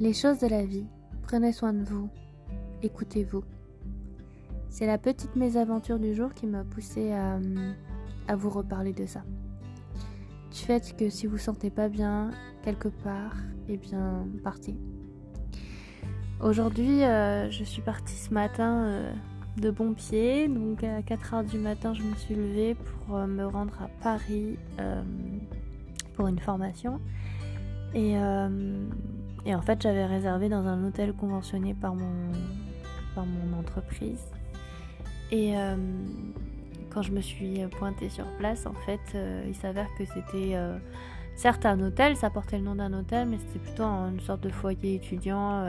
Les choses de la vie, prenez soin de vous, écoutez-vous. C'est la petite mésaventure du jour qui m'a poussé à, à, vous reparler de ça. Du fait que si vous sentez pas bien quelque part, eh bien partez. Aujourd'hui, euh, je suis partie ce matin euh, de bon pied, donc à 4h du matin, je me suis levée pour euh, me rendre à Paris pour une formation. Et et en fait, j'avais réservé dans un hôtel conventionné par mon, par mon entreprise. Et euh, quand je me suis pointée sur place, en fait, euh, il s'avère que c'était euh, certes un hôtel, ça portait le nom d'un hôtel, mais c'était plutôt une sorte de foyer étudiant.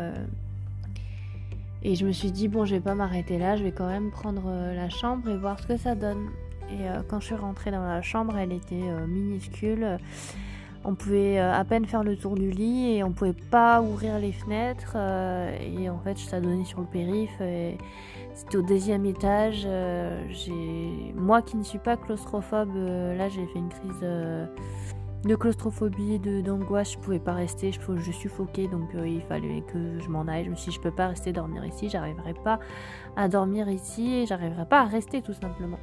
et je me suis dit, bon, je vais pas m'arrêter là, je vais quand même prendre la chambre et voir ce que ça donne. Et quand je suis rentrée dans la chambre, elle était minuscule. On pouvait euh, à peine faire le tour du lit et on pouvait pas ouvrir les fenêtres. Euh, et en fait, ça donnait sur le périph. C'était au deuxième étage. Euh, moi qui ne suis pas claustrophobe, là j'ai fait une crise de claustrophobie, d'angoisse. je pouvais pas rester, je, je suffoquais, donc il fallait que je m'en aille. Je me suis dit, je peux pas rester dormir ici, j'arriverai pas à dormir ici et j'arriverai pas à rester tout simplement.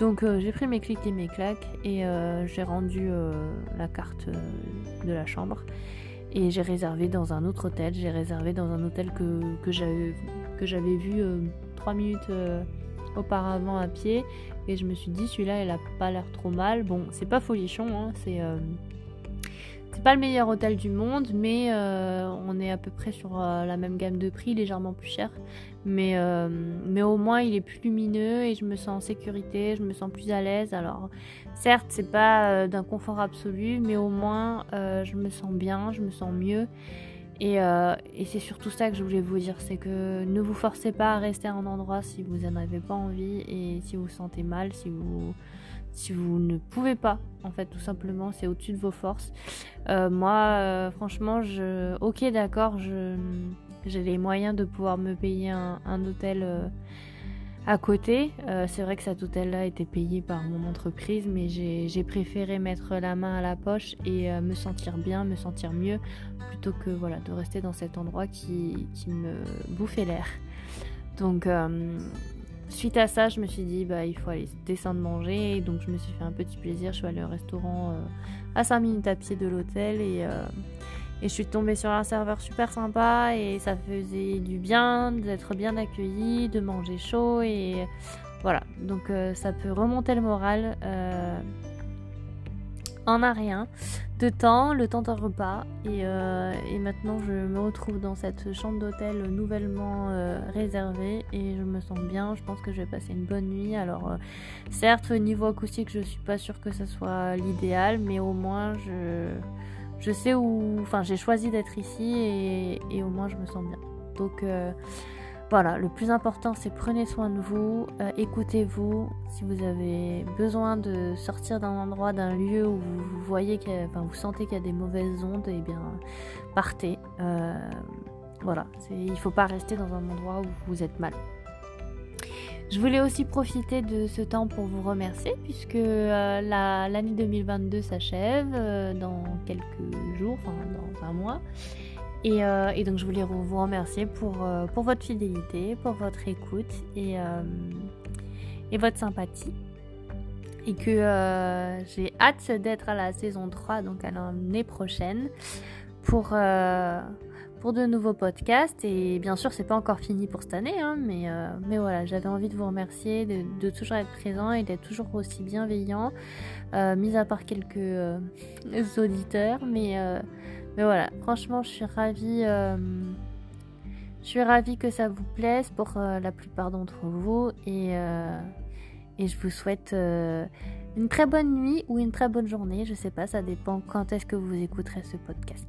Donc euh, j'ai pris mes clics et mes claques et euh, j'ai rendu euh, la carte de la chambre et j'ai réservé dans un autre hôtel. J'ai réservé dans un hôtel que, j'avais vu trois minutes auparavant à pied et je me suis dit celui-là il a pas l'air trop mal. Bon c'est pas folichon, hein, c'est c'est pas le meilleur hôtel du monde, mais euh, on est à peu près sur euh, la même gamme de prix, légèrement plus cher. Mais, euh, mais au moins, il est plus lumineux et je me sens en sécurité, je me sens plus à l'aise. Alors, certes, c'est pas d'un confort absolu, mais au moins, je me sens bien, je me sens mieux. Et, et c'est surtout ça que je voulais vous dire, c'est que ne vous forcez pas à rester à un endroit si vous n'en avez pas envie et si vous vous sentez mal, si vous si vous ne pouvez pas, en fait, tout simplement, c'est au-dessus de vos forces. Euh, moi, euh, franchement, je, ok, d'accord, j'ai les moyens de pouvoir me payer un, hôtel euh, à côté. c'est vrai que cet hôtel-là était payé par mon entreprise, mais j'ai préféré mettre la main à la poche et me sentir bien, me sentir mieux, plutôt que voilà de rester dans cet endroit qui, me bouffait l'air. Donc Suite à ça, je me suis dit, bah, il faut aller descendre manger. Donc, je me suis fait un petit plaisir. Je suis allée au restaurant euh, à 5 minutes à pied de l'hôtel et, euh, et, je suis tombée sur un serveur super sympa. Et ça faisait du bien d'être bien accueilli, de manger chaud. Et voilà, donc euh, ça peut remonter le moral en a rien de temps, le temps d'un repas. Euh, et, maintenant, je me retrouve dans cette chambre d'hôtel nouvellement euh, réservée et je me sens bien. Je pense que je vais passer une bonne nuit. Alors, euh, certes, au niveau acoustique, je suis pas sûre que ce soit l'idéal, mais au moins, je, je sais où. Enfin, j'ai choisi d'être ici et, au moins, je me sens bien. Donc, voilà, le plus important c'est prenez soin de vous, euh, écoutez-vous. Si vous avez besoin de sortir d'un endroit, d'un lieu où vous voyez enfin, vous sentez qu'il y a des mauvaises ondes, eh bien partez. Euh, voilà, il ne faut pas rester dans un endroit où vous êtes mal. Je voulais aussi profiter de ce temps pour vous remercier puisque euh, l'année 2022 s'achève dans quelques jours, enfin dans un mois. Euh, et, donc je voulais vous remercier pour, euh, votre fidélité, pour votre écoute euh, et votre sympathie. Et que j'ai hâte d'être à la saison 3, donc à l'année prochaine, pour, pour de nouveaux podcasts. Et bien sûr, c'est pas encore fini pour cette année, hein, mais, mais voilà, j'avais envie de vous remercier, de, toujours être présent et d'être toujours aussi bienveillant, mis à part quelques auditeurs, mais mais voilà, franchement, je suis ravie. Euh, je suis ravie que ça vous plaise pour euh, la plupart d'entre vous. Et, euh, et, je vous souhaite une très bonne nuit ou une très bonne journée. Je sais pas, ça dépend quand est-ce que vous écouterez ce podcast.